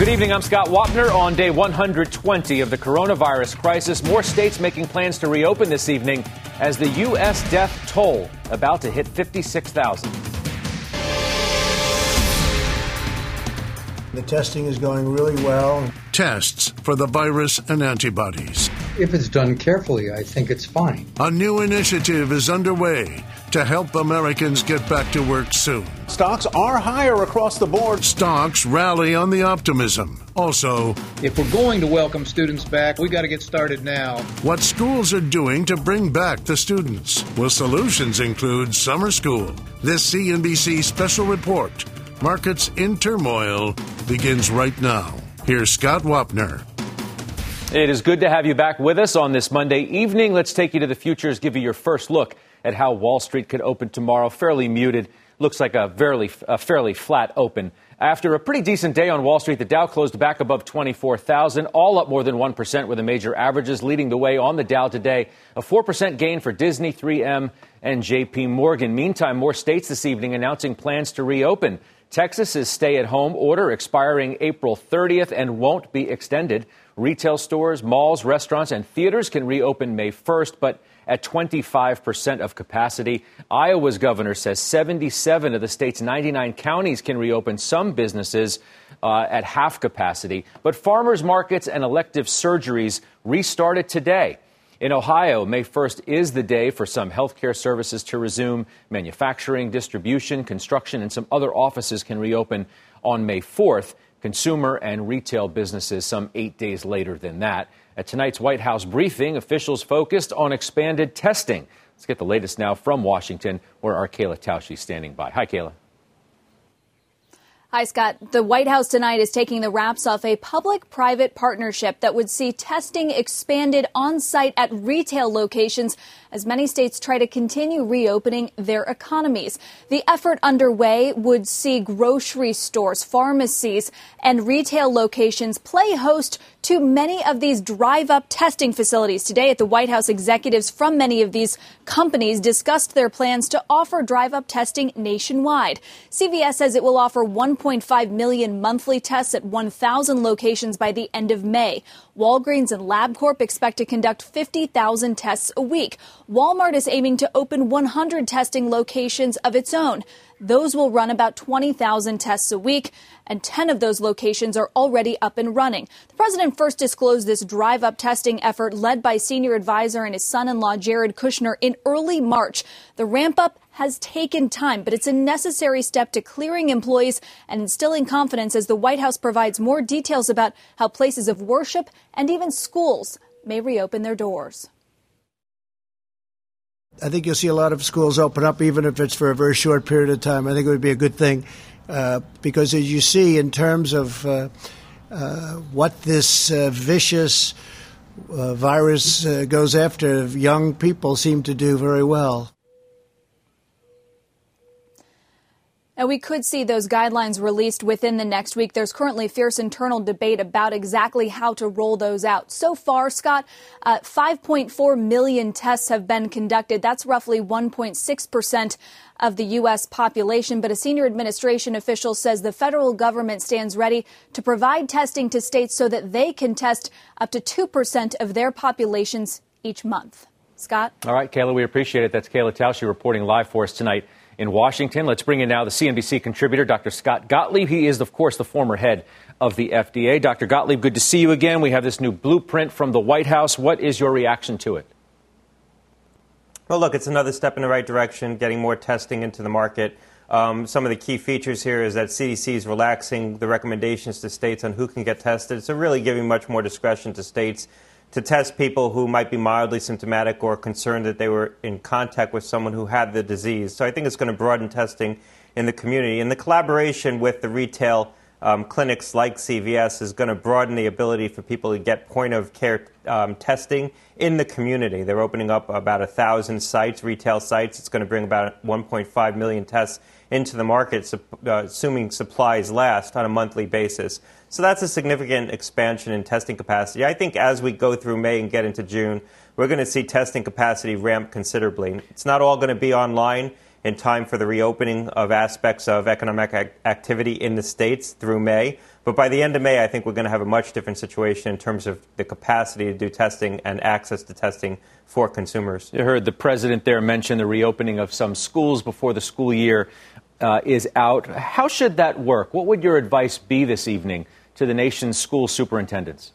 Good evening. I'm Scott Wapner on day 120 of the coronavirus crisis. More states making plans to reopen this evening as the U.S. death toll about to hit 56,000. The testing is going really well. Tests for the virus and antibodies. If it's done carefully, I think it's fine. A new initiative is underway to help Americans get back to work soon. Stocks are higher across the board. Stocks rally on the optimism. Also, if we're going to welcome students back, we got to get started now. What schools are doing to bring back the students. Will solutions include summer school? This CNBC special report, Markets in Turmoil, begins right now. Here's Scott Wapner. It is good to have you back with us on this Monday evening. Let's take you to the futures, give you your first look at how Wall Street could open tomorrow. Fairly muted. Looks like a fairly, a fairly flat open. After a pretty decent day on Wall Street, the Dow closed back above 24,000, all up more than 1% with the major averages leading the way on the Dow today. A 4% gain for Disney, 3M, and JP Morgan. Meantime, more states this evening announcing plans to reopen. Texas's stay at home order expiring April 30th and won't be extended. Retail stores, malls, restaurants, and theaters can reopen May 1st, but at 25% of capacity. Iowa's governor says 77 of the state's 99 counties can reopen some businesses uh, at half capacity. But farmers markets and elective surgeries restarted today. In Ohio, May 1st is the day for some healthcare services to resume. Manufacturing, distribution, construction, and some other offices can reopen on May 4th. Consumer and retail businesses some eight days later than that. At tonight's White House briefing, officials focused on expanded testing. Let's get the latest now from Washington, where our Kayla Tausche is standing by. Hi, Kayla. Hi, Scott. The White House tonight is taking the wraps off a public private partnership that would see testing expanded on site at retail locations as many states try to continue reopening their economies. The effort underway would see grocery stores, pharmacies, and retail locations play host to many of these drive up testing facilities. Today at the White House, executives from many of these companies discussed their plans to offer drive up testing nationwide. CVS says it will offer 1.5 million monthly tests at 1,000 locations by the end of May. Walgreens and LabCorp expect to conduct 50,000 tests a week. Walmart is aiming to open 100 testing locations of its own. Those will run about 20,000 tests a week, and 10 of those locations are already up and running. The president first disclosed this drive up testing effort led by senior advisor and his son in law, Jared Kushner, in early March. The ramp up has taken time, but it's a necessary step to clearing employees and instilling confidence as the White House provides more details about how places of worship and even schools may reopen their doors. I think you'll see a lot of schools open up, even if it's for a very short period of time. I think it would be a good thing uh, because, as you see, in terms of uh, uh, what this uh, vicious uh, virus uh, goes after, young people seem to do very well. And we could see those guidelines released within the next week. There's currently fierce internal debate about exactly how to roll those out. So far, Scott, uh, 5.4 million tests have been conducted. That's roughly 1.6% of the U.S. population. But a senior administration official says the federal government stands ready to provide testing to states so that they can test up to 2% of their populations each month. Scott? All right, Kayla, we appreciate it. That's Kayla Tausche reporting live for us tonight in Washington. Let's bring in now the CNBC contributor, Dr. Scott Gottlieb. He is, of course, the former head of the FDA. Dr. Gottlieb, good to see you again. We have this new blueprint from the White House. What is your reaction to it? Well, look, it's another step in the right direction, getting more testing into the market. Um, some of the key features here is that CDC is relaxing the recommendations to states on who can get tested. So, really giving much more discretion to states to test people who might be mildly symptomatic or concerned that they were in contact with someone who had the disease. So, I think it's going to broaden testing in the community. And the collaboration with the retail um, clinics like CVS is going to broaden the ability for people to get point of care um, testing in the community. They're opening up about a thousand sites, retail sites. It's going to bring about 1.5 million tests into the market, uh, assuming supplies last on a monthly basis. So that's a significant expansion in testing capacity. I think as we go through May and get into June, we're going to see testing capacity ramp considerably. It's not all going to be online in time for the reopening of aspects of economic activity in the states through May. But by the end of May, I think we're going to have a much different situation in terms of the capacity to do testing and access to testing for consumers. You heard the president there mention the reopening of some schools before the school year uh, is out. How should that work? What would your advice be this evening to the nation's school superintendents?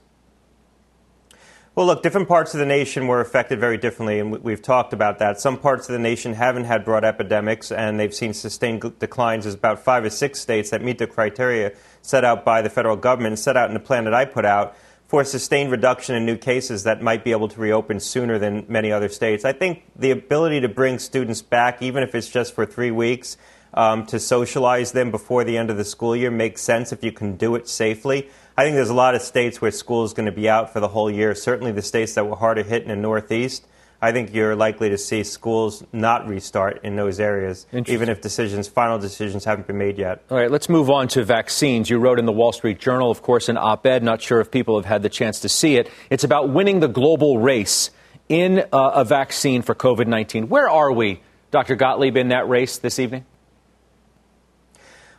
Well, look, different parts of the nation were affected very differently, and we've talked about that. Some parts of the nation haven't had broad epidemics, and they've seen sustained declines. There's about five or six states that meet the criteria set out by the federal government, set out in the plan that I put out for sustained reduction in new cases that might be able to reopen sooner than many other states. I think the ability to bring students back, even if it's just for three weeks, um, to socialize them before the end of the school year makes sense if you can do it safely. I think there's a lot of states where school is going to be out for the whole year. Certainly, the states that were harder hit in the Northeast. I think you're likely to see schools not restart in those areas, even if decisions, final decisions, haven't been made yet. All right, let's move on to vaccines. You wrote in the Wall Street Journal, of course, an op ed. Not sure if people have had the chance to see it. It's about winning the global race in uh, a vaccine for COVID 19. Where are we, Dr. Gottlieb, in that race this evening?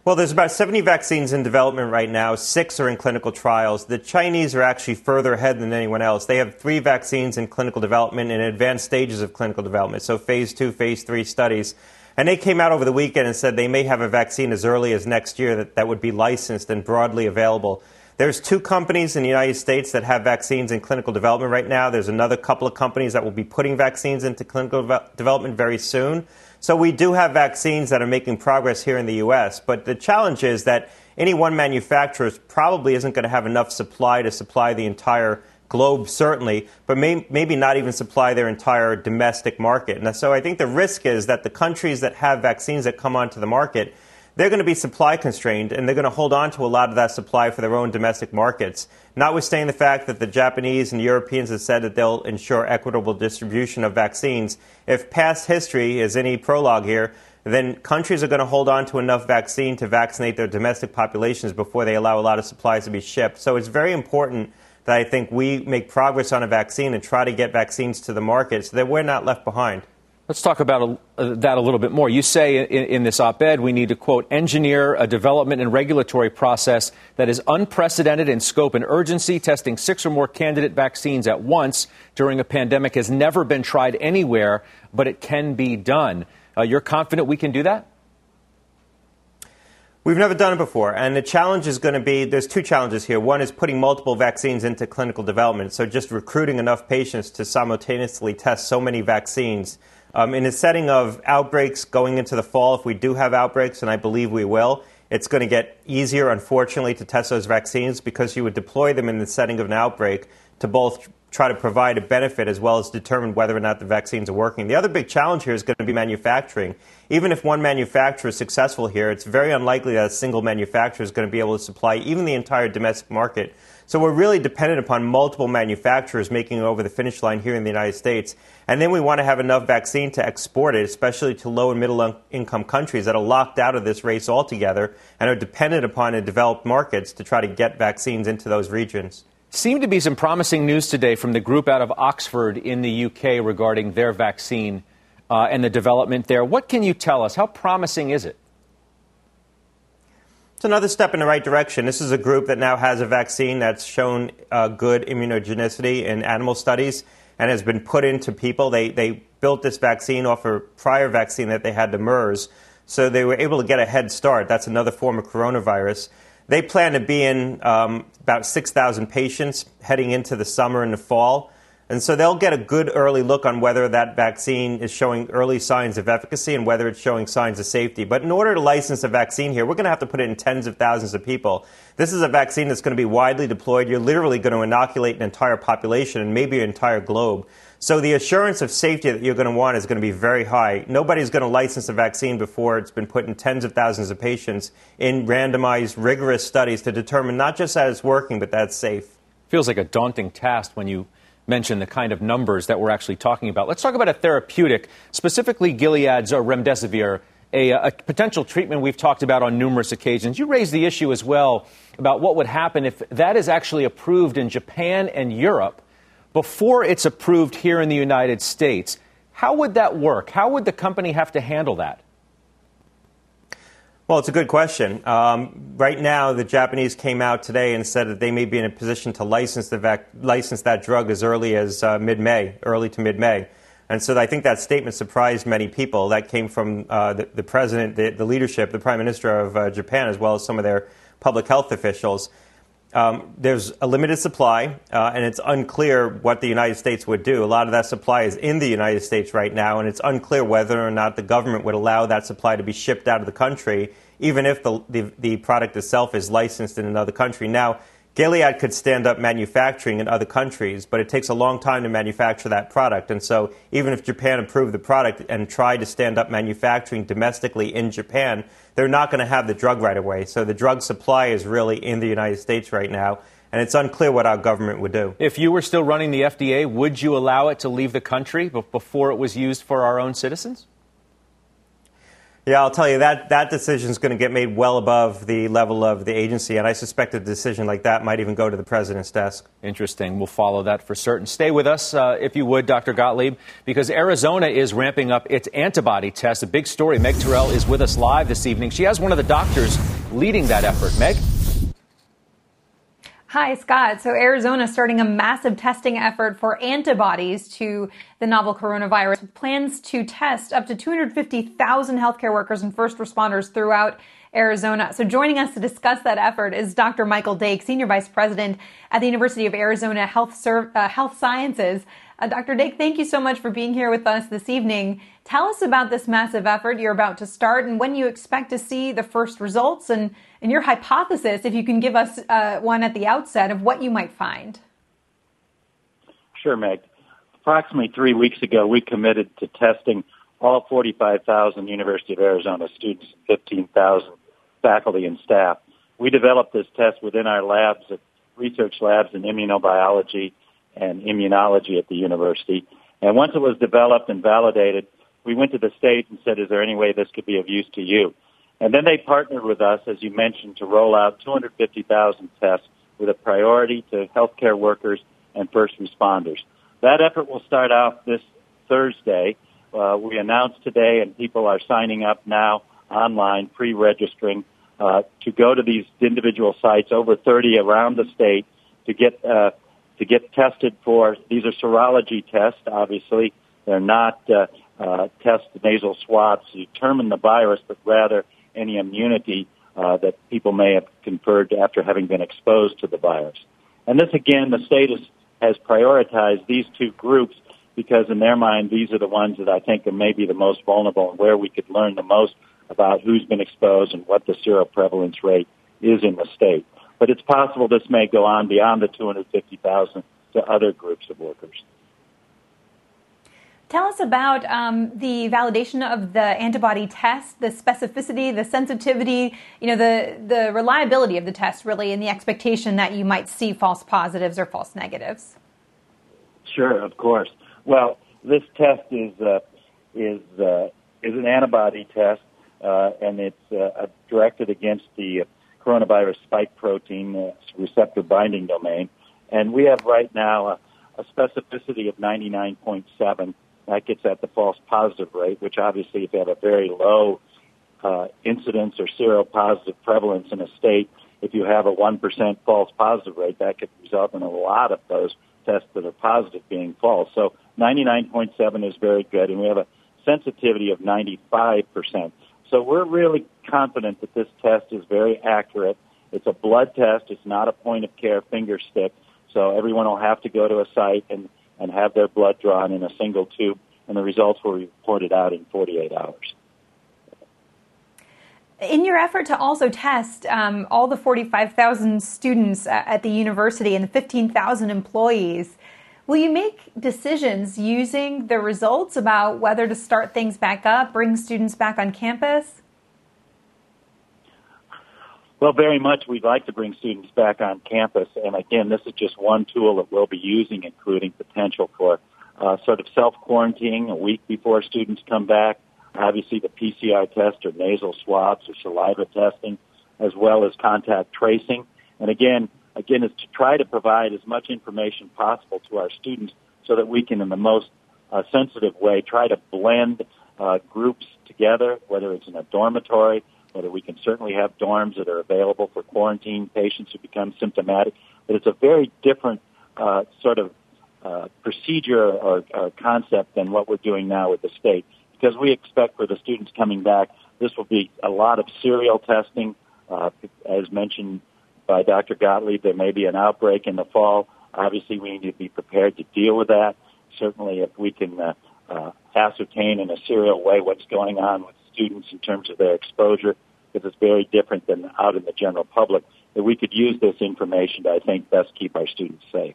Well, there's about 70 vaccines in development right now. Six are in clinical trials. The Chinese are actually further ahead than anyone else. They have three vaccines in clinical development in advanced stages of clinical development, so phase two, phase three studies. And they came out over the weekend and said they may have a vaccine as early as next year that, that would be licensed and broadly available. There's two companies in the United States that have vaccines in clinical development right now. There's another couple of companies that will be putting vaccines into clinical development very soon. So we do have vaccines that are making progress here in the U.S., but the challenge is that any one manufacturer probably isn't going to have enough supply to supply the entire globe, certainly, but may, maybe not even supply their entire domestic market. And so I think the risk is that the countries that have vaccines that come onto the market they're going to be supply constrained and they're going to hold on to a lot of that supply for their own domestic markets. Notwithstanding the fact that the Japanese and Europeans have said that they'll ensure equitable distribution of vaccines, if past history is any prologue here, then countries are going to hold on to enough vaccine to vaccinate their domestic populations before they allow a lot of supplies to be shipped. So it's very important that I think we make progress on a vaccine and try to get vaccines to the market so that we're not left behind. Let's talk about uh, that a little bit more. You say in, in this op ed we need to, quote, engineer a development and regulatory process that is unprecedented in scope and urgency. Testing six or more candidate vaccines at once during a pandemic has never been tried anywhere, but it can be done. Uh, you're confident we can do that? We've never done it before, and the challenge is going to be there's two challenges here. One is putting multiple vaccines into clinical development, so just recruiting enough patients to simultaneously test so many vaccines um, in a setting of outbreaks going into the fall, if we do have outbreaks, and I believe we will, it's going to get easier, unfortunately, to test those vaccines because you would deploy them in the setting of an outbreak to both try to provide a benefit as well as determine whether or not the vaccines are working. The other big challenge here is going to be manufacturing. Even if one manufacturer is successful here, it's very unlikely that a single manufacturer is going to be able to supply even the entire domestic market. So we're really dependent upon multiple manufacturers making over the finish line here in the United States. And then we want to have enough vaccine to export it, especially to low and middle income countries that are locked out of this race altogether and are dependent upon the developed markets to try to get vaccines into those regions. Seemed to be some promising news today from the group out of Oxford in the UK regarding their vaccine uh, and the development there. What can you tell us? How promising is it? It's another step in the right direction. This is a group that now has a vaccine that's shown uh, good immunogenicity in animal studies and has been put into people. They, they built this vaccine off a prior vaccine that they had, to MERS, so they were able to get a head start. That's another form of coronavirus. They plan to be in um, about 6,000 patients heading into the summer and the fall. And so they'll get a good early look on whether that vaccine is showing early signs of efficacy and whether it's showing signs of safety. But in order to license a vaccine here, we're going to have to put it in tens of thousands of people. This is a vaccine that's going to be widely deployed. You're literally going to inoculate an entire population and maybe an entire globe. So the assurance of safety that you're going to want is going to be very high. Nobody's going to license a vaccine before it's been put in tens of thousands of patients in randomized, rigorous studies to determine not just that it's working, but that it's safe. Feels like a daunting task when you mention the kind of numbers that we're actually talking about. Let's talk about a therapeutic, specifically Gilead's uh, remdesivir, a, a, potential treatment we've talked about on numerous occasions. You raised the issue as well about what would happen if that is actually approved in Japan and Europe before it's approved here in the United States. How would that work? How would the company have to handle that? Well, it's a good question. Um, right now, the Japanese came out today and said that they may be in a position to license, the vac- license that drug as early as uh, mid May, early to mid May. And so I think that statement surprised many people. That came from uh, the, the, president, the, the, leadership, the prime minister of uh, Japan, as well as some of their public health officials. Um, there's a limited supply, uh, and it's unclear what the United States would do. A lot of that supply is in the United States right now, and it's unclear whether or not the government would allow that supply to be shipped out of the country, even if the, the, the product itself is licensed in another country. Now, Gilead could stand up manufacturing in other countries, but it takes a long time to manufacture that product. And so, even if Japan approved the product and tried to stand up manufacturing domestically in Japan, they're not going to have the drug right away. So, the drug supply is really in the United States right now, and it's unclear what our government would do. If you were still running the FDA, would you allow it to leave the country before it was used for our own citizens? Yeah, I'll tell you that that decision is going to get made well above the level of the agency, and I suspect a decision like that might even go to the president's desk. Interesting. We'll follow that for certain. Stay with us, uh, if you would, Dr. Gottlieb, because Arizona is ramping up its antibody test. A big story. Meg Terrell is with us live this evening. She has one of the doctors leading that effort. Meg. Hi, Scott. So Arizona starting a massive testing effort for antibodies to the novel coronavirus plans to test up to 250,000 healthcare workers and first responders throughout Arizona. So joining us to discuss that effort is Dr. Michael Dake, Senior Vice President at the University of Arizona Health, uh, Health Sciences. Uh, Dr. Dake, thank you so much for being here with us this evening. Tell us about this massive effort you're about to start and when you expect to see the first results and, and your hypothesis, if you can give us uh, one at the outset of what you might find. Sure, Meg. Approximately three weeks ago, we committed to testing all 45,000 University of Arizona students 15,000 faculty and staff. We developed this test within our labs research labs in immunobiology and immunology at the university. And once it was developed and validated, we went to the state and said, is there any way this could be of use to you? And then they partnered with us, as you mentioned, to roll out 250,000 tests with a priority to healthcare workers and first responders. That effort will start off this Thursday. Uh, we announced today, and people are signing up now online, pre-registering uh, to go to these individual sites, over 30 around the state, to get uh, to get tested for. These are serology tests, obviously. They're not uh, uh, test nasal swabs to determine the virus, but rather any immunity uh, that people may have conferred after having been exposed to the virus. And this again, the state is, has prioritized these two groups because in their mind, these are the ones that I think are maybe the most vulnerable and where we could learn the most about who's been exposed and what the seroprevalence rate is in the state. But it's possible this may go on beyond the 250,000 to other groups of workers. Tell us about um, the validation of the antibody test, the specificity, the sensitivity, you know, the, the reliability of the test, really, and the expectation that you might see false positives or false negatives. Sure, of course. Well, this test is uh, is uh, is an antibody test, uh, and it's uh, directed against the coronavirus spike protein uh, receptor binding domain. And we have right now a, a specificity of 99.7. That gets at the false positive rate, which obviously if you have a very low uh, incidence or seropositive prevalence in a state, if you have a 1% false positive rate, that could result in a lot of those tests that are positive being false. So 99.7 is very good, and we have a sensitivity of 95%. So we're really confident that this test is very accurate. It's a blood test. It's not a point of care finger stick. So everyone will have to go to a site and and have their blood drawn in a single tube, and the results were reported out in 48 hours. In your effort to also test um, all the 45,000 students at the university and the 15,000 employees, will you make decisions using the results about whether to start things back up, bring students back on campus? Well, very much. We'd like to bring students back on campus. And again, this is just one tool that we'll be using, including potential for uh, sort of self-quarantining a week before students come back. Obviously, the PCR test or nasal swabs or saliva testing, as well as contact tracing. And again, again, is to try to provide as much information possible to our students so that we can, in the most uh, sensitive way, try to blend uh, groups together, whether it's in a dormitory whether we can certainly have dorms that are available for quarantine patients who become symptomatic. But it's a very different uh, sort of uh, procedure or, or concept than what we're doing now with the state. Because we expect for the students coming back, this will be a lot of serial testing. Uh, as mentioned by Dr. Gottlieb, there may be an outbreak in the fall. Obviously, we need to be prepared to deal with that. Certainly, if we can uh, uh, ascertain in a serial way what's going on with students in terms of their exposure, because it's very different than out in the general public, that we could use this information to, I think, best keep our students safe.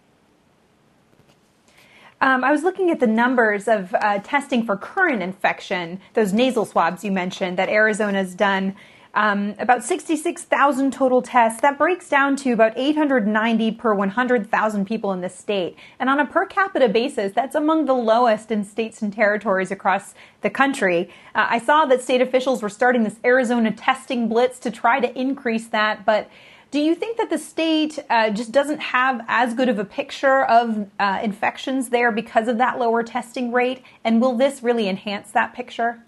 Um, I was looking at the numbers of uh, testing for current infection, those nasal swabs you mentioned that Arizona's done um, about 66,000 total tests. That breaks down to about 890 per 100,000 people in the state. And on a per capita basis, that's among the lowest in states and territories across the country. Uh, I saw that state officials were starting this Arizona testing blitz to try to increase that, but do you think that the state uh, just doesn't have as good of a picture of uh, infections there because of that lower testing rate? And will this really enhance that picture?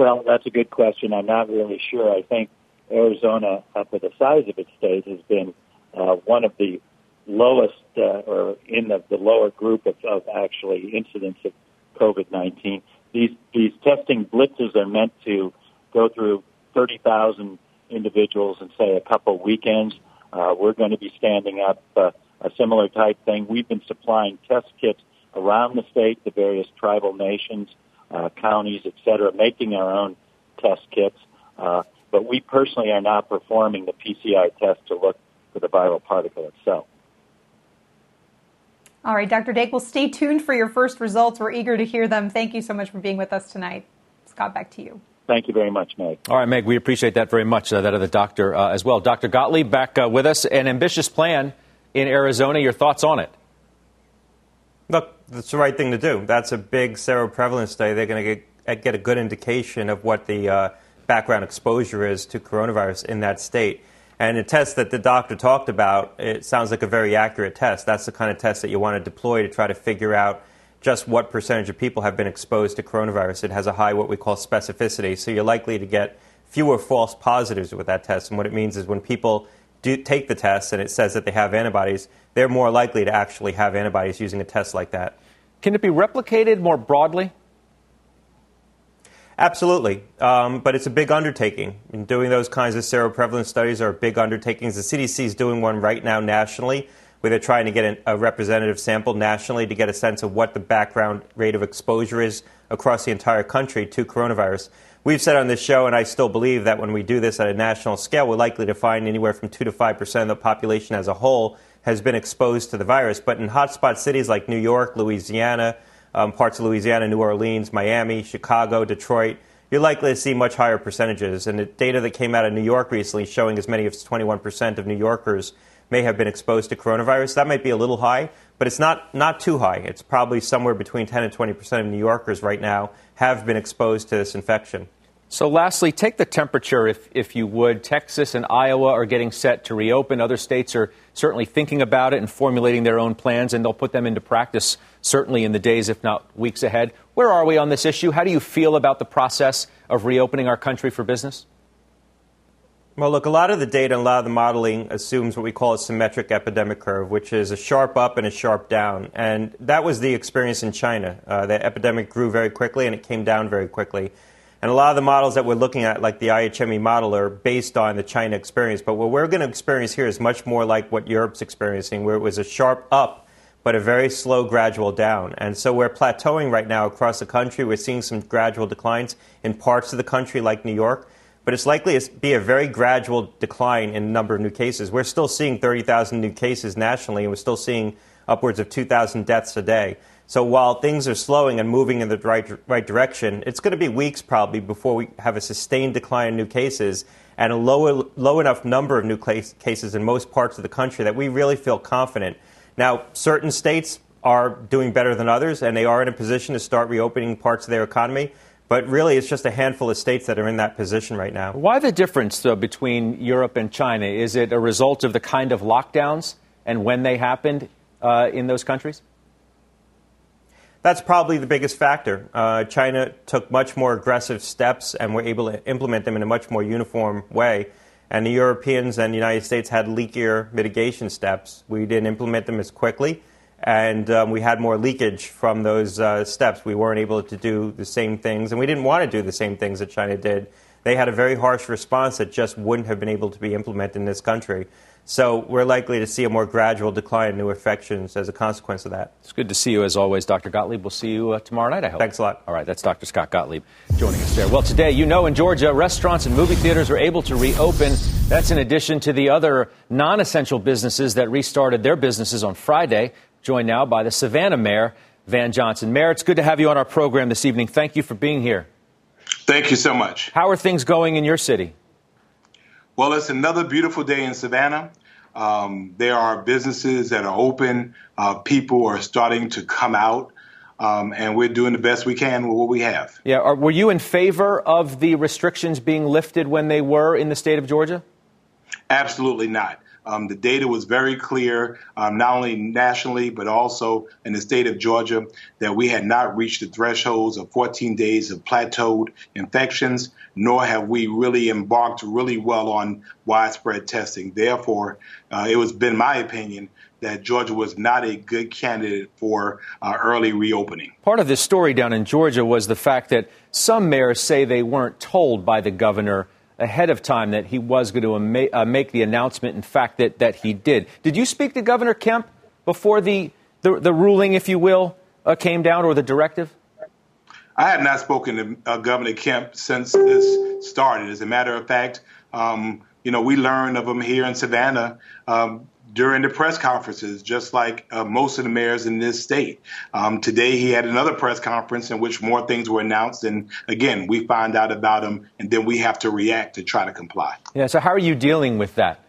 Well, that's a good question. I'm not really sure. I think Arizona, uh, for the size of its state, has been uh, one of the lowest, uh, or in the, the lower group of, of actually incidents of COVID-19. These these testing blitzes are meant to go through 30,000 individuals in say a couple weekends. Uh, we're going to be standing up uh, a similar type thing. We've been supplying test kits around the state to various tribal nations uh, counties, et cetera, making our own test kits. Uh, but we personally are not performing the PCR test to look for the viral particle itself. All right, Dr. Dake, well, stay tuned for your first results. We're eager to hear them. Thank you so much for being with us tonight. Scott, back to you. Thank you very much, Meg. All right, Meg, we appreciate that very much, uh, that of the doctor uh, as well. Dr. Gottlieb, back uh, with us. An ambitious plan in Arizona. Your thoughts on it? Look, that's the right thing to do. That's a big seroprevalence study. They're going to get, uh, get a good indication of what the uh, background exposure is to coronavirus in that state. And the test that the doctor talked about, it sounds like a very accurate test. That's the kind of test that you want to deploy to try to figure out just what percentage of people have been exposed to coronavirus. It has a high, what we call specificity. So you're likely to get fewer false positives with that test. And what it means is when people do take the test and it says that they have antibodies, they're more likely to actually have antibodies using a test like that. Can it be replicated more broadly? Absolutely, um, but it's a big undertaking. And doing those kinds of seroprevalence studies are big undertakings. The CDC is doing one right now nationally, where they're trying to get a representative sample nationally to get a sense of what the background rate of exposure is across the entire country to coronavirus. We've said on this show, and I still believe that when we do this at a national scale, we're likely to find anywhere from 2 to 5 percent of the population as a whole has been exposed to the virus. But in hotspot cities like New York, Louisiana, um, parts of Louisiana, New Orleans, Miami, Chicago, Detroit, you're likely to see much higher percentages. And the data that came out of New York recently showing as many as 21% of New Yorkers may have been exposed to coronavirus. That might be a little high, but it's not, not too high. It's probably somewhere between 10 and 20% of New Yorkers right now have been exposed to this infection. So, lastly, take the temperature if, if you would. Texas and Iowa are getting set to reopen. Other states are certainly thinking about it and formulating their own plans, and they'll put them into practice certainly in the days, if not weeks ahead. Where are we on this issue? How do you feel about the process of reopening our country for business? Well, look, a lot of the data and a lot of the modeling assumes what we call a symmetric epidemic curve, which is a sharp up and a sharp down. And that was the experience in China. Uh, the epidemic grew very quickly and it came down very quickly. And a lot of the models that we're looking at, like the IHME model, are based on the China experience. But what we're going to experience here is much more like what Europe's experiencing, where it was a sharp up, but a very slow, gradual down. And so we're plateauing right now across the country. We're seeing some gradual declines in parts of the country, like New York, but it's likely to be a very gradual decline in the number of new cases. We're still seeing 30,000 new cases nationally, and we're still seeing upwards of 2,000 deaths a day. So while things are slowing and moving in the right, right direction, it's going to be weeks probably before we have a sustained decline in new cases and a low, low enough number of new cases in most parts of the country that we really feel confident. Now, certain states are doing better than others, and they are in a position to start reopening parts of their economy. But really, it's just a handful of states that are in that position right now. Why the difference, though, between Europe and China? Is it a result of the kind of lockdowns and when they happened uh, in those countries? That's probably the biggest factor. Uh, China took much more aggressive steps and were able to implement them in a much more uniform way. And the Europeans and the United States had leakier mitigation steps. We didn't implement them as quickly, and um, we had more leakage from those uh, steps. We weren't able to do the same things, and we didn't want to do the same things that China did. They had a very harsh response that just wouldn't have been able to be implemented in this country. So we're likely to see a more gradual decline in new infections as a consequence of that. It's good to see you as always, Dr. Gottlieb. We'll see you uh, tomorrow night, I hope. Thanks a lot. All right, that's Dr. Scott Gottlieb joining us there. Well, today, you know, in Georgia, restaurants and movie theaters are able to reopen. That's in addition to the other non essential businesses that restarted their businesses on Friday. Joined now by the Savannah Mayor, Van Johnson. Mayor, it's good to have you on our program this evening. Thank you for being here. Thank you so much. How are things going in your city? Well, it's another beautiful day in Savannah. Um, there are businesses that are open. Uh, people are starting to come out. Um, and we're doing the best we can with what we have. Yeah. Are, were you in favor of the restrictions being lifted when they were in the state of Georgia? Absolutely not. Um, the data was very clear, um, not only nationally, but also in the state of Georgia, that we had not reached the thresholds of 14 days of plateaued infections, nor have we really embarked really well on widespread testing. Therefore, uh, it was been my opinion that Georgia was not a good candidate for uh, early reopening. Part of this story down in Georgia was the fact that some mayors say they weren't told by the governor ahead of time that he was going to ama- uh, make the announcement, in fact, that, that he did. Did you speak to Governor Kemp before the, the, the ruling, if you will, uh, came down or the directive? I have not spoken to uh, Governor Kemp since this started. As a matter of fact, um, you know, we learned of them here in Savannah um, during the press conferences, just like uh, most of the mayors in this state. Um, today, he had another press conference in which more things were announced. And again, we find out about them and then we have to react to try to comply. Yeah. So, how are you dealing with that?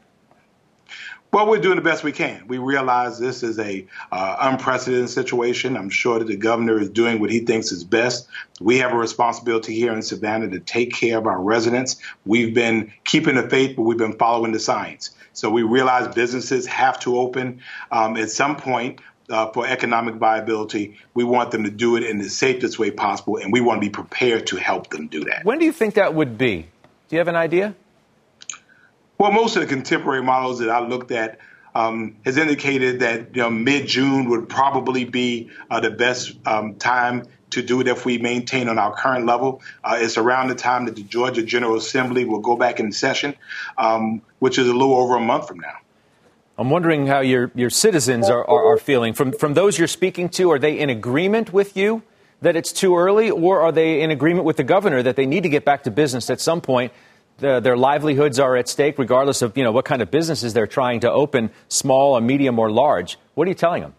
Well, we're doing the best we can. We realize this is a uh, unprecedented situation. I'm sure that the governor is doing what he thinks is best. We have a responsibility here in Savannah to take care of our residents. We've been keeping the faith, but we've been following the science. So we realize businesses have to open um, at some point. Uh, for economic viability, we want them to do it in the safest way possible, and we want to be prepared to help them do that. When do you think that would be? Do you have an idea? Well, most of the contemporary models that I looked at um, has indicated that you know, mid June would probably be uh, the best um, time to do it if we maintain on our current level. Uh, it's around the time that the Georgia General Assembly will go back in session, um, which is a little over a month from now. I'm wondering how your, your citizens are, are, are, feeling. From, from those you're speaking to, are they in agreement with you that it's too early, or are they in agreement with the governor that they need to get back to business at some point the, their livelihoods are at stake, regardless of you know what kind of businesses they're trying to open, small or medium or large. What are you telling them?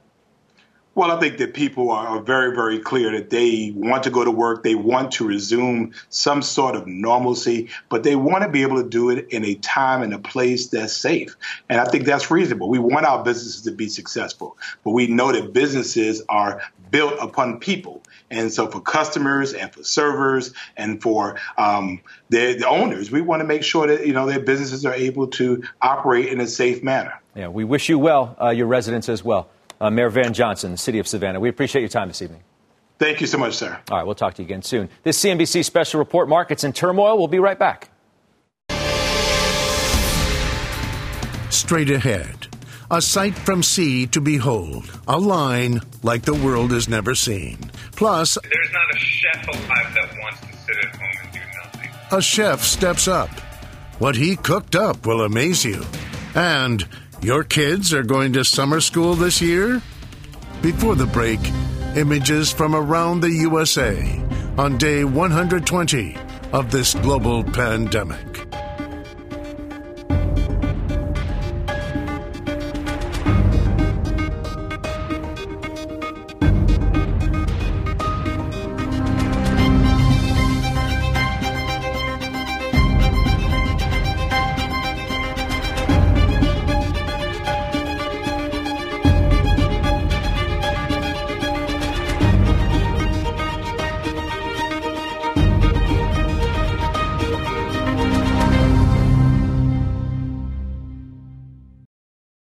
Well, I think that people are very, very clear that they want to go to work. They want to resume some sort of normalcy, but they want to be able to do it in a time and a place that's safe. And I think that's reasonable. We want our businesses to be successful, but we know that businesses are built upon people. And so for customers and for servers and for um, their, the owners, we want to make sure that, you know, their businesses are able to operate in a safe manner. Yeah, we wish you well, uh, your residents as well uh, Mayor Van Johnson, the city of Savannah. We appreciate your time this evening. Thank you so much, sir. All right, we'll talk to you again soon. This CNBC special report, Markets in Turmoil. We'll be right back. Straight ahead, a sight from sea to behold, a line like the world has never seen. Plus, there's not a chef alive that wants to sit at home and do nothing. A chef steps up. What he cooked up will amaze you. And your kids are going to summer school this year? Before the break, images from around the USA on day 120 of this global pandemic.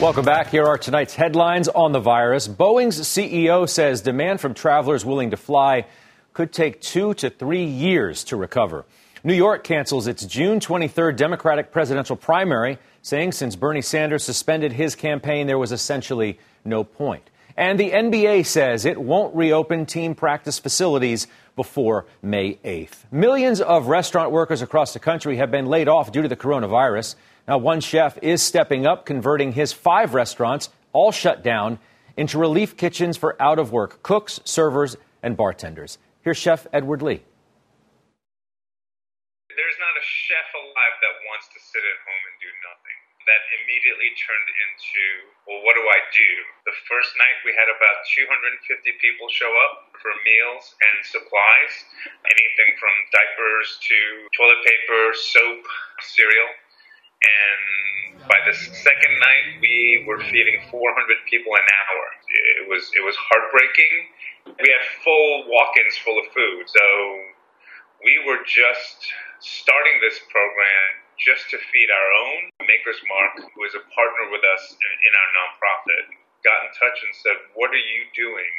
Welcome back. Here are tonight's headlines on the virus. Boeing's CEO says demand from travelers willing to fly could take two to three years to recover. New York cancels its June 23rd Democratic presidential primary, saying since Bernie Sanders suspended his campaign, there was essentially no point. And the NBA says it won't reopen team practice facilities before May 8th. Millions of restaurant workers across the country have been laid off due to the coronavirus. Now, one chef is stepping up, converting his five restaurants, all shut down, into relief kitchens for out of work cooks, servers, and bartenders. Here's Chef Edward Lee. There's not a chef alive that wants to sit at home and do nothing. That immediately turned into, well, what do I do? The first night we had about 250 people show up for meals and supplies, anything from diapers to toilet paper, soap, cereal. And by the second night, we were feeding 400 people an hour. It was it was heartbreaking. We had full walk-ins full of food, so we were just starting this program just to feed our own. Maker's Mark, who is a partner with us in, in our nonprofit, got in touch and said, "What are you doing?"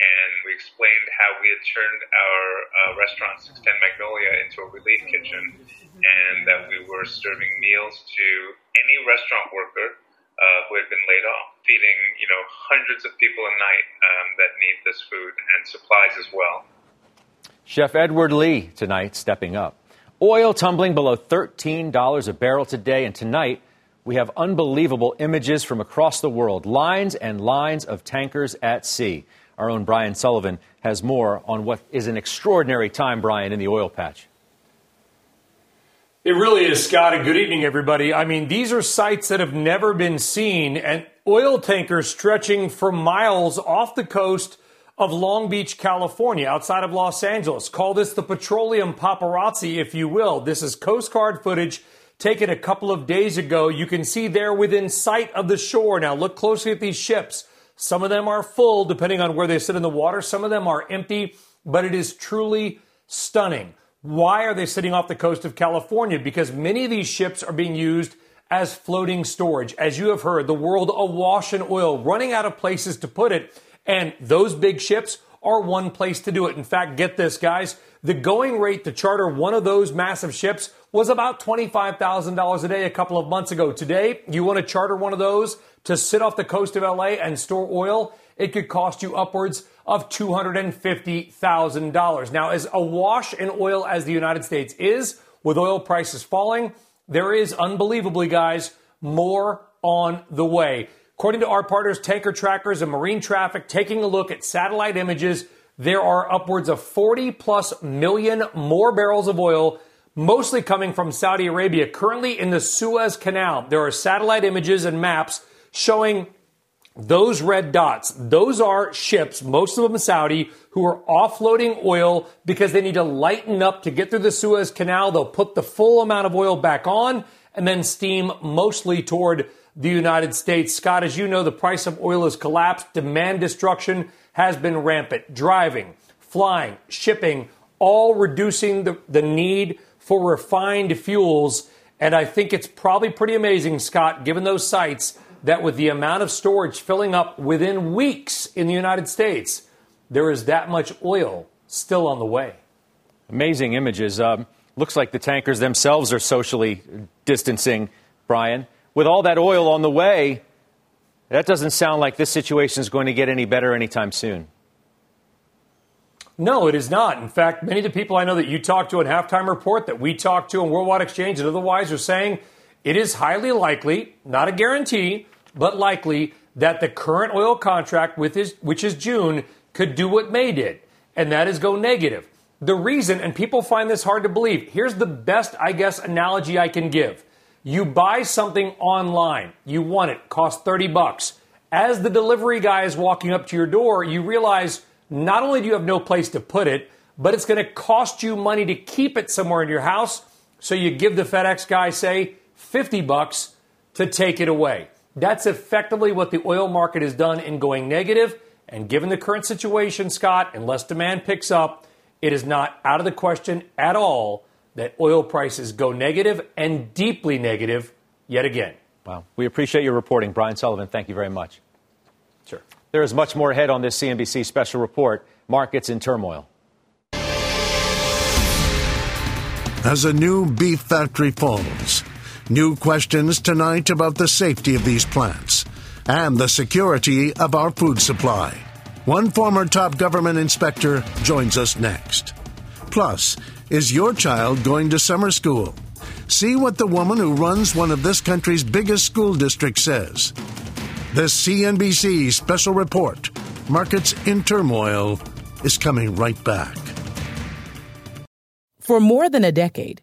And we explained how we had turned our uh, restaurant 610 Magnolia into a relief kitchen and that we were serving meals to any restaurant worker uh, who had been laid off, feeding you know hundreds of people a night um, that need this food and supplies as well. Chef Edward Lee tonight stepping up. Oil tumbling below $13 a barrel today, and tonight we have unbelievable images from across the world lines and lines of tankers at sea. Our own Brian Sullivan has more on what is an extraordinary time, Brian, in the oil patch. It really is, Scott, and good evening, everybody. I mean, these are sights that have never been seen, and oil tankers stretching for miles off the coast of Long Beach, California, outside of Los Angeles. Call this the petroleum paparazzi, if you will. This is Coast Guard footage taken a couple of days ago. You can see there within sight of the shore. Now, look closely at these ships. Some of them are full, depending on where they sit in the water. Some of them are empty, but it is truly stunning. Why are they sitting off the coast of California? Because many of these ships are being used as floating storage. As you have heard, the world awash in oil, running out of places to put it. And those big ships are one place to do it. In fact, get this, guys. The going rate to charter one of those massive ships was about $25,000 a day a couple of months ago. Today, you want to charter one of those to sit off the coast of LA and store oil? It could cost you upwards of $250,000. Now, as awash in oil as the United States is, with oil prices falling, there is unbelievably, guys, more on the way. According to our partners, Tanker Trackers and Marine Traffic, taking a look at satellite images, there are upwards of 40 plus million more barrels of oil, mostly coming from Saudi Arabia, currently in the Suez Canal. There are satellite images and maps showing those red dots. Those are ships, most of them Saudi, who are offloading oil because they need to lighten up to get through the Suez Canal. They'll put the full amount of oil back on and then steam mostly toward the United States. Scott, as you know, the price of oil has collapsed. Demand destruction has been rampant. Driving, flying, shipping, all reducing the, the need for refined fuels. And I think it's probably pretty amazing, Scott, given those sights, that with the amount of storage filling up within weeks in the United States, there is that much oil still on the way. Amazing images. Um, looks like the tankers themselves are socially distancing, Brian. With all that oil on the way, that doesn't sound like this situation is going to get any better anytime soon. No, it is not. In fact, many of the people I know that you talked to in Halftime Report, that we talked to in Worldwide Exchange, and otherwise are saying it is highly likely, not a guarantee, but likely that the current oil contract, with his, which is June, could do what May did, and that is go negative. The reason, and people find this hard to believe, here's the best, I guess, analogy I can give. You buy something online, you want it, costs 30 bucks. As the delivery guy is walking up to your door, you realize not only do you have no place to put it, but it's going to cost you money to keep it somewhere in your house. So you give the FedEx guy, say, 50 bucks to take it away. That's effectively what the oil market has done in going negative. And given the current situation, Scott, unless demand picks up, it is not out of the question at all that oil prices go negative and deeply negative yet again. Wow. We appreciate your reporting, Brian Sullivan. Thank you very much. Sure. There is much more ahead on this CNBC special report Markets in Turmoil. As a new beef factory falls, new questions tonight about the safety of these plants and the security of our food supply. One former top government inspector joins us next. Plus, is your child going to summer school? See what the woman who runs one of this country's biggest school districts says. The CNBC special report, Markets in Turmoil, is coming right back. For more than a decade,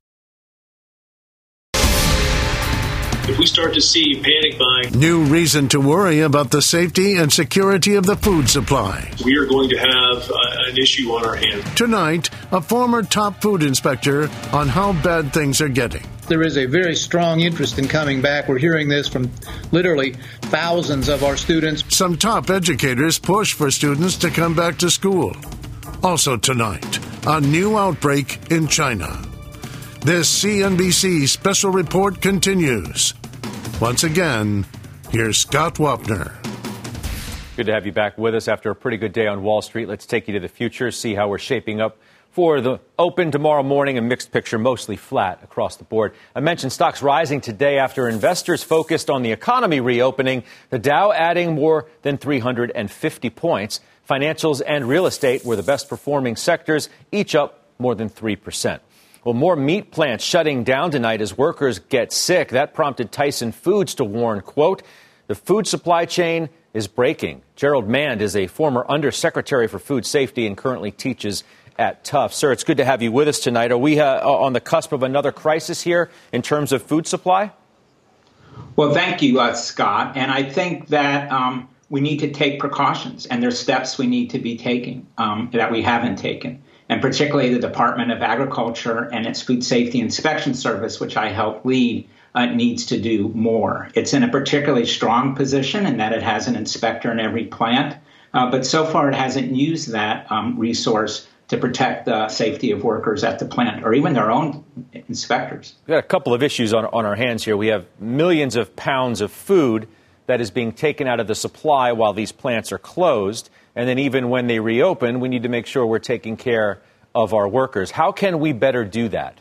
If we start to see panic buying, new reason to worry about the safety and security of the food supply. We are going to have uh, an issue on our hands. Tonight, a former top food inspector on how bad things are getting. There is a very strong interest in coming back. We're hearing this from literally thousands of our students. Some top educators push for students to come back to school. Also tonight, a new outbreak in China. This CNBC special report continues. Once again, here's Scott Wapner. Good to have you back with us after a pretty good day on Wall Street. Let's take you to the future, see how we're shaping up for the open tomorrow morning. A mixed picture, mostly flat across the board. I mentioned stocks rising today after investors focused on the economy reopening, the Dow adding more than 350 points. Financials and real estate were the best performing sectors, each up more than 3%. Well, more meat plants shutting down tonight as workers get sick. That prompted Tyson Foods to warn, quote, the food supply chain is breaking. Jerold Mande is a former undersecretary for food safety and currently teaches at Tufts. Sir, it's good to have you with us tonight. Are we uh, on the cusp of another crisis here in terms of food supply? Well, thank you, uh, Scott. And I think that um, we need to take precautions, and there's steps we need to be taking um, that we haven't taken and particularly the Department of Agriculture and its Food Safety Inspection Service, which I help lead, uh, needs to do more. It's in a particularly strong position in that it has an inspector in every plant, uh, but so far it hasn't used that um, resource to protect the safety of workers at the plant or even their own inspectors. We've got a couple of issues on, on our hands here. We have millions of pounds of food that is being taken out of the supply while these plants are closed. And then even when they reopen, we need to make sure we're taking care of our workers. How can we better do that?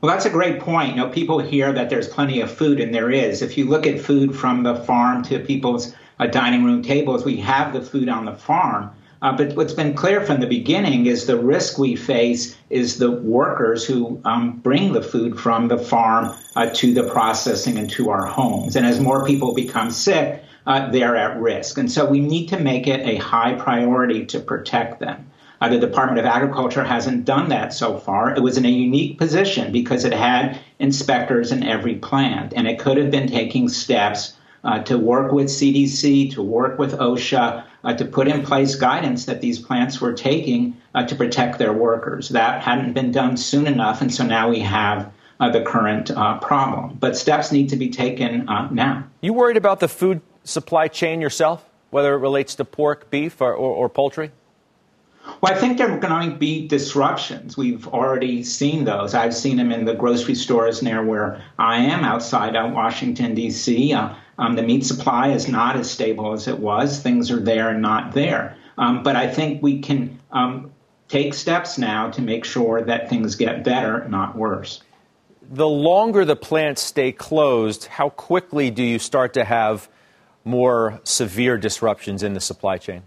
Well, that's a great point. You know, people hear that there's plenty of food, and there is. If you look at food from the farm to people's uh, dining room tables, we have the food on the farm. Uh, but what's been clear from the beginning is the risk we face is the workers who um, bring the food from the farm uh, to the processing and to our homes. And as more people become sick, uh, they're at risk. And so we need to make it a high priority to protect them. Uh, the Department of Agriculture hasn't done that so far. It was in a unique position because it had inspectors in every plant, and it could have been taking steps uh, to work with CDC, to work with OSHA, uh, to put in place guidance that these plants were taking uh, to protect their workers. That hadn't been done soon enough, and so now we have uh, the current uh, problem. But steps need to be taken now. You worried about the food supply chain yourself, whether it relates to pork, beef, or, or, or poultry? Well, I think there are going to be disruptions. We've already seen those. I've seen them in the grocery stores near where I am outside of Washington, D.C. Uh, um, the meat supply is not as stable as it was. Things are there and not there. Um, but I think we can um, take steps now to make sure that things get better, not worse. The longer the plants stay closed, how quickly do you start to have more severe disruptions in the supply chain?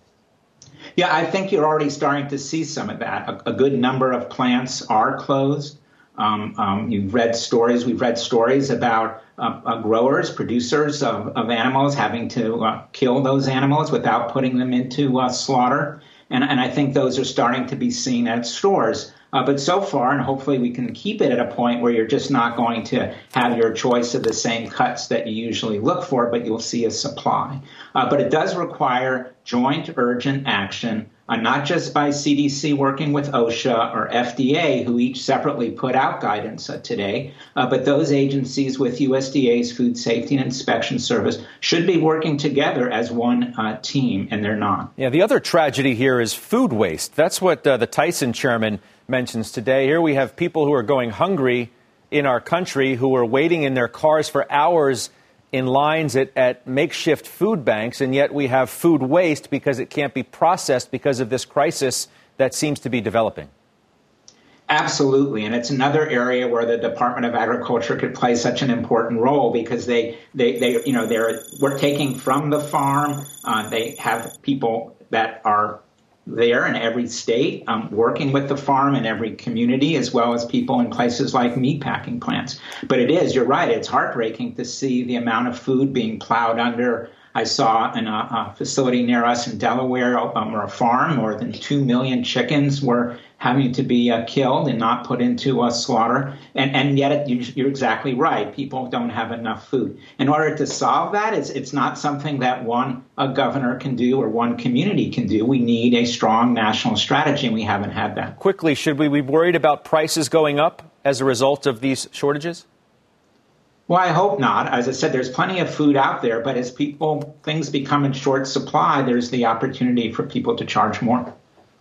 Yeah, I think you're already starting to see some of that. A, a good number of plants are closed. Um, um, you've read stories, we've read stories about uh, uh, growers, producers of, of, animals having to uh, kill those animals without putting them into uh, slaughter. And, and, I think those are starting to be seen at stores. Uh, but so far, and hopefully we can keep it at a point where you're just not going to have your choice of the same cuts that you usually look for, but you'll see a supply. Uh, but it does require joint urgent action uh, not just by CDC working with OSHA or FDA, who each separately put out guidance today, uh, but those agencies with USDA's Food Safety and Inspection Service should be working together as one uh, team, and they're not. Yeah, the other tragedy here is food waste. That's what uh, the Tyson chairman mentions today. Here we have people who are going hungry in our country who are waiting in their cars for hours in lines at, at makeshift food banks, and yet we have food waste because it can't be processed because of this crisis that seems to be developing. Absolutely, and it's another area where the Department of Agriculture could play such an important role because they, they, they you know, they're we're taking from the farm. Uh, they have people that are there in every state, um, working with the farm in every community, as well as people in places like meatpacking plants. But it is, you're right, it's heartbreaking to see the amount of food being plowed under I saw in a, a facility near us in Delaware, um, or a farm, more than 2 million chickens were having to be uh, killed and not put into a slaughter. And, and yet, it, you, are exactly right. People don't have enough food. In order to solve that, it's, it's not something that one a governor can do or one community can do. We need a strong national strategy, and we haven't had that. Quickly, should we be worried about prices going up as a result of these shortages? Well, I hope not. As I said, there's plenty of food out there, but as people things become in short supply, there's the opportunity for people to charge more.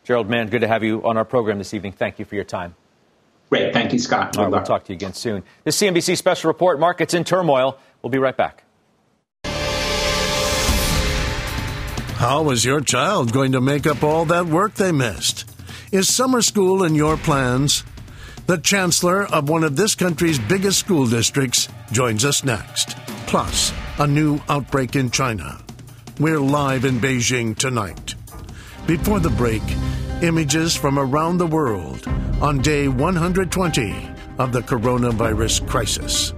Jerold Mande, good to have you on our program this evening. Thank you for your time. Great. Thank you, Scott. All right, we'll talk to you again soon. This CNBC special report, Markets in Turmoil. We'll be right back. How is your child going to make up all that work they missed? Is summer school in your plans? The chancellor of one of this country's biggest school districts joins us next. Plus, a new outbreak in China. We're live in Beijing tonight. Before the break, images from around the world on day 120 of the coronavirus crisis.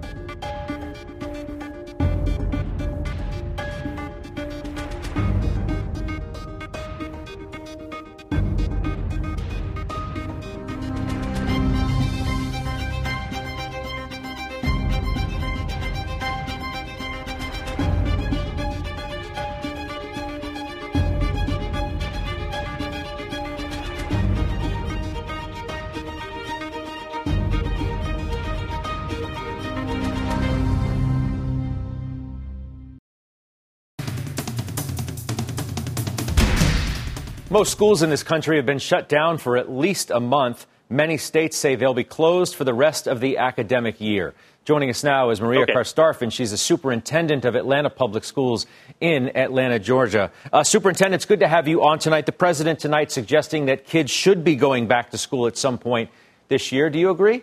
Most schools in this country have been shut down for at least a month. Many states say they'll be closed for the rest of the academic year. Joining us now is Meria okay. Carstarphen. She's the superintendent of Atlanta Public Schools in Atlanta, Georgia. Uh, superintendent, it's good to have you on tonight. The president tonight suggesting that kids should be going back to school at some point this year. Do you agree?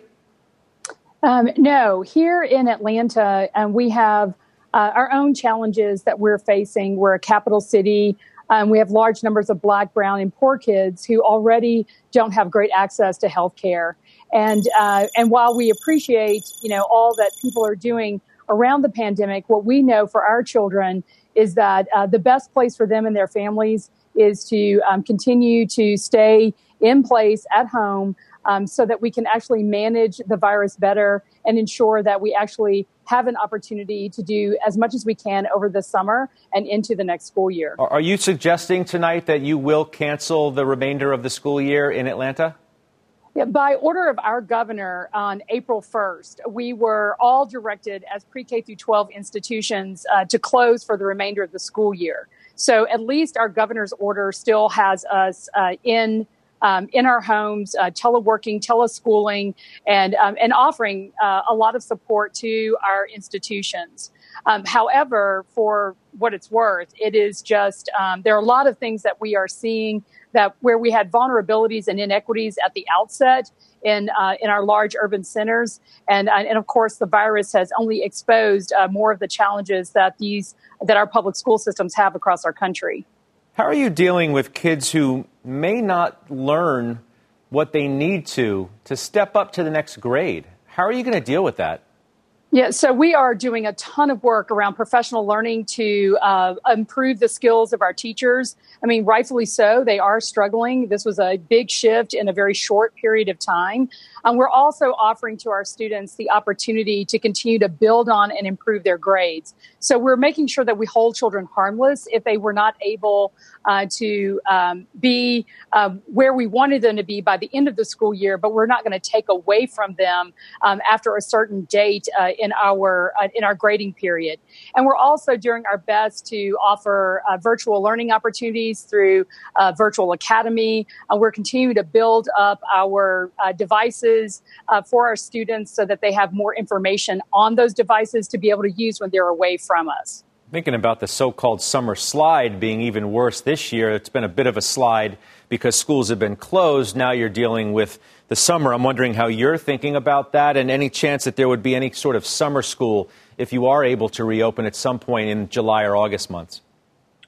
Um, no. Here in Atlanta, um, we have uh, our own challenges that we're facing. We're a capital city. Um, we have large numbers of black, brown, and poor kids who already don't have great access to health care. And uh, and while we appreciate you know all that people are doing around the pandemic, what we know for our children is that uh, the best place for them and their families is to um, continue to stay in place at home um, so that we can actually manage the virus better and ensure that we actually have an opportunity to do as much as we can over the summer and into the next school year. Are you suggesting tonight that you will cancel the remainder of the school year in Atlanta? Yeah, by order of our governor on April 1st, we were all directed as pre K through 12 institutions uh, to close for the remainder of the school year. So at least our governor's order still has us uh, in um, in our homes, uh, teleworking, teleschooling, and um, and offering uh, a lot of support to our institutions. Um, however, for what it's worth, it is just um, there are a lot of things that we are seeing that where we had vulnerabilities and inequities at the outset in uh, in our large urban centers, and uh, and of course the virus has only exposed uh, more of the challenges that these that our public school systems have across our country. How are you dealing with kids who may not learn what they need to to step up to the next grade? How are you going to deal with that? Yeah, so we are doing a ton of work around professional learning to uh, improve the skills of our teachers. I mean, rightfully so, they are struggling. This was a big shift in a very short period of time. Um, we're also offering to our students the opportunity to continue to build on and improve their grades. So we're making sure that we hold children harmless if they were not able uh, to um, be uh, where we wanted them to be by the end of the school year, but we're not going to take away from them um, after a certain date uh, in our uh, in our grading period. And we're also doing our best to offer uh, virtual learning opportunities through uh, Virtual Academy. Uh, we're continuing to build up our uh, devices uh, for our students so that they have more information on those devices to be able to use when they're away from from us. Thinking about the so called summer slide being even worse this year, it's been a bit of a slide because schools have been closed. Now you're dealing with the summer. I'm wondering how you're thinking about that and any chance that there would be any sort of summer school if you are able to reopen at some point in July or August months.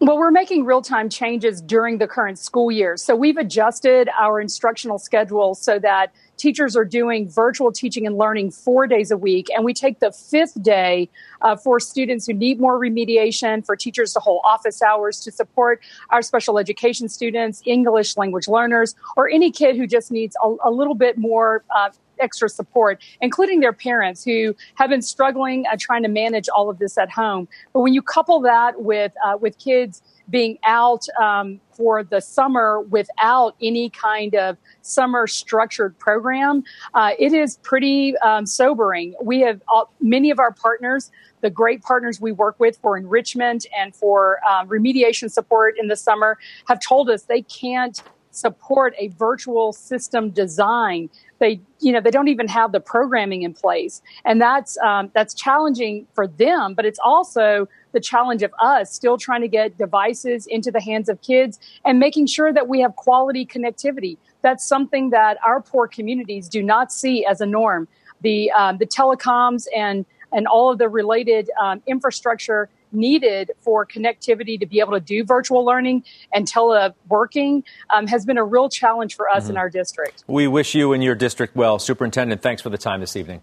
Well, we're making real time changes during the current school year. So we've adjusted our instructional schedule so that teachers are doing virtual teaching and learning four days a week. And we take the fifth day uh, for students who need more remediation, for teachers to hold office hours to support our special education students, English language learners, or any kid who just needs a, a little bit more uh, extra support, including their parents who have been struggling uh, trying to manage all of this at home. But when you couple that with uh, with kids being out um, for the summer without any kind of summer structured program, uh, it is pretty um, sobering. We have all, many of our partners the great partners we work with for enrichment and for um, remediation support in the summer have told us they can't support a virtual system design. They you know they don't even have the programming in place. And that's um, that's challenging for them but it's also the challenge of us still trying to get devices into the hands of kids and making sure that we have quality connectivity. That's something that our poor communities do not see as a norm. The um, the telecoms and and all of the related um, infrastructure needed for connectivity to be able to do virtual learning and teleworking um, has been a real challenge for us mm-hmm. in our district. We wish you and your district well. Superintendent, thanks for the time this evening.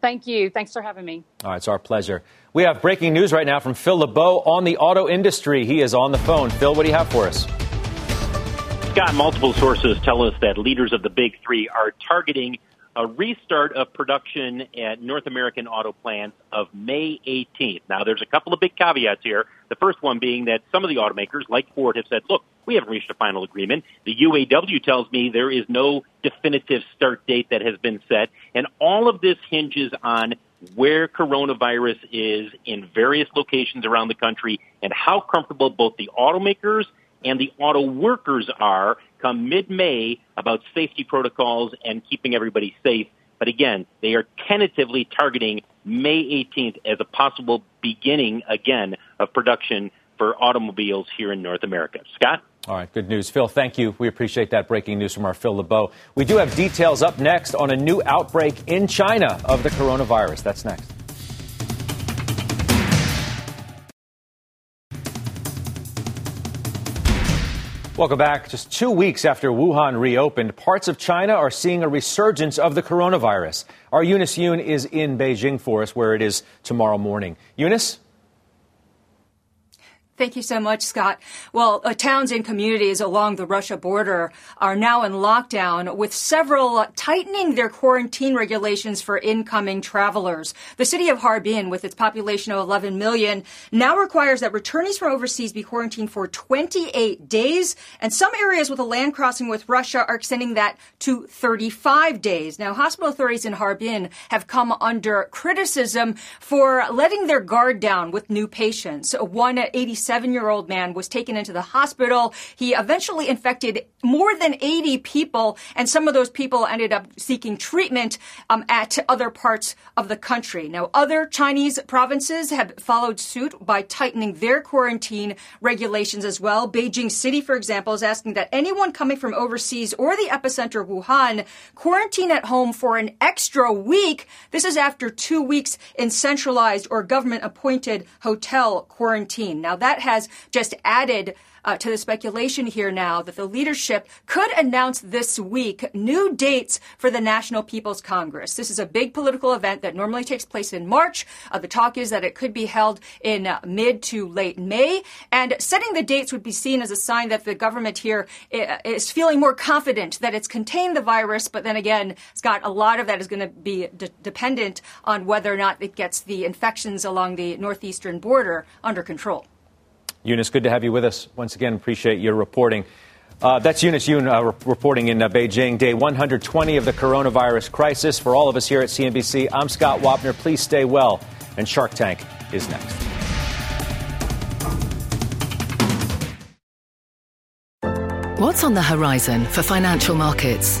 Thank you. Thanks for having me. All right, it's our pleasure. We have breaking news right now from Phil LeBeau on the auto industry. He is on the phone. Phil, what do you have for us? Scott, multiple sources tell us that leaders of the big three are targeting a restart of production at North American auto plants of May 18th. Now, there's a couple of big caveats here. The first one being that some of the automakers, like Ford, have said, look, we haven't reached a final agreement. The UAW tells me there is no definitive start date that has been set. And all of this hinges on where coronavirus is in various locations around the country and how comfortable both the automakers and the auto workers are come mid-May about safety protocols and keeping everybody safe. But again, they are tentatively targeting May 18th as a possible beginning again of production for automobiles here in North America. Scott? All right, good news. Phil, thank you. We appreciate that breaking news from our Phil LeBeau. We do have details up next on a new outbreak in China of the coronavirus. That's next. Welcome back. Just two weeks after Wuhan reopened, parts of China are seeing a resurgence of the coronavirus. Our Eunice Yoon is in Beijing for us, where it is tomorrow morning. Eunice? Thank you so much, Scott. Well, uh, towns and communities along the Russia border are now in lockdown with several tightening their quarantine regulations for incoming travelers. The city of Harbin, with its population of 11 million, now requires that returnees from overseas be quarantined for 28 days. And some areas with a land crossing with Russia are extending that to 35 days. Now, hospital authorities in Harbin have come under criticism for letting their guard down with new patients. One at 86 seven year old man was taken into the hospital. He eventually infected more than 80 people, and some of those people ended up seeking treatment um, at other parts of the country. Now, other Chinese provinces have followed suit by tightening their quarantine regulations as well. Beijing City, for example, is asking that anyone coming from overseas or the epicenter Wuhan quarantine at home for an extra week. This is after two weeks in centralized or government appointed hotel quarantine. Now, that that has just added uh, to the speculation here now that the leadership could announce this week new dates for the National People's Congress. This is a big political event that normally takes place in March. Uh, the talk is that it could be held in uh, mid to late May. And setting the dates would be seen as a sign that the government here uh, feeling more confident that it's contained the virus. But then again, Scott, a lot of that is going to be d- dependent on whether or not it gets the infections along the northeastern border under control. Eunice, good to have you with us. Once again, appreciate your reporting. Uh, that's Eunice Yoon uh, re- reporting in uh, Beijing, day 120 of the coronavirus crisis. For all of us here at CNBC, I'm Scott Wapner. Please stay well. And Shark Tank is next. What's on the horizon for financial markets?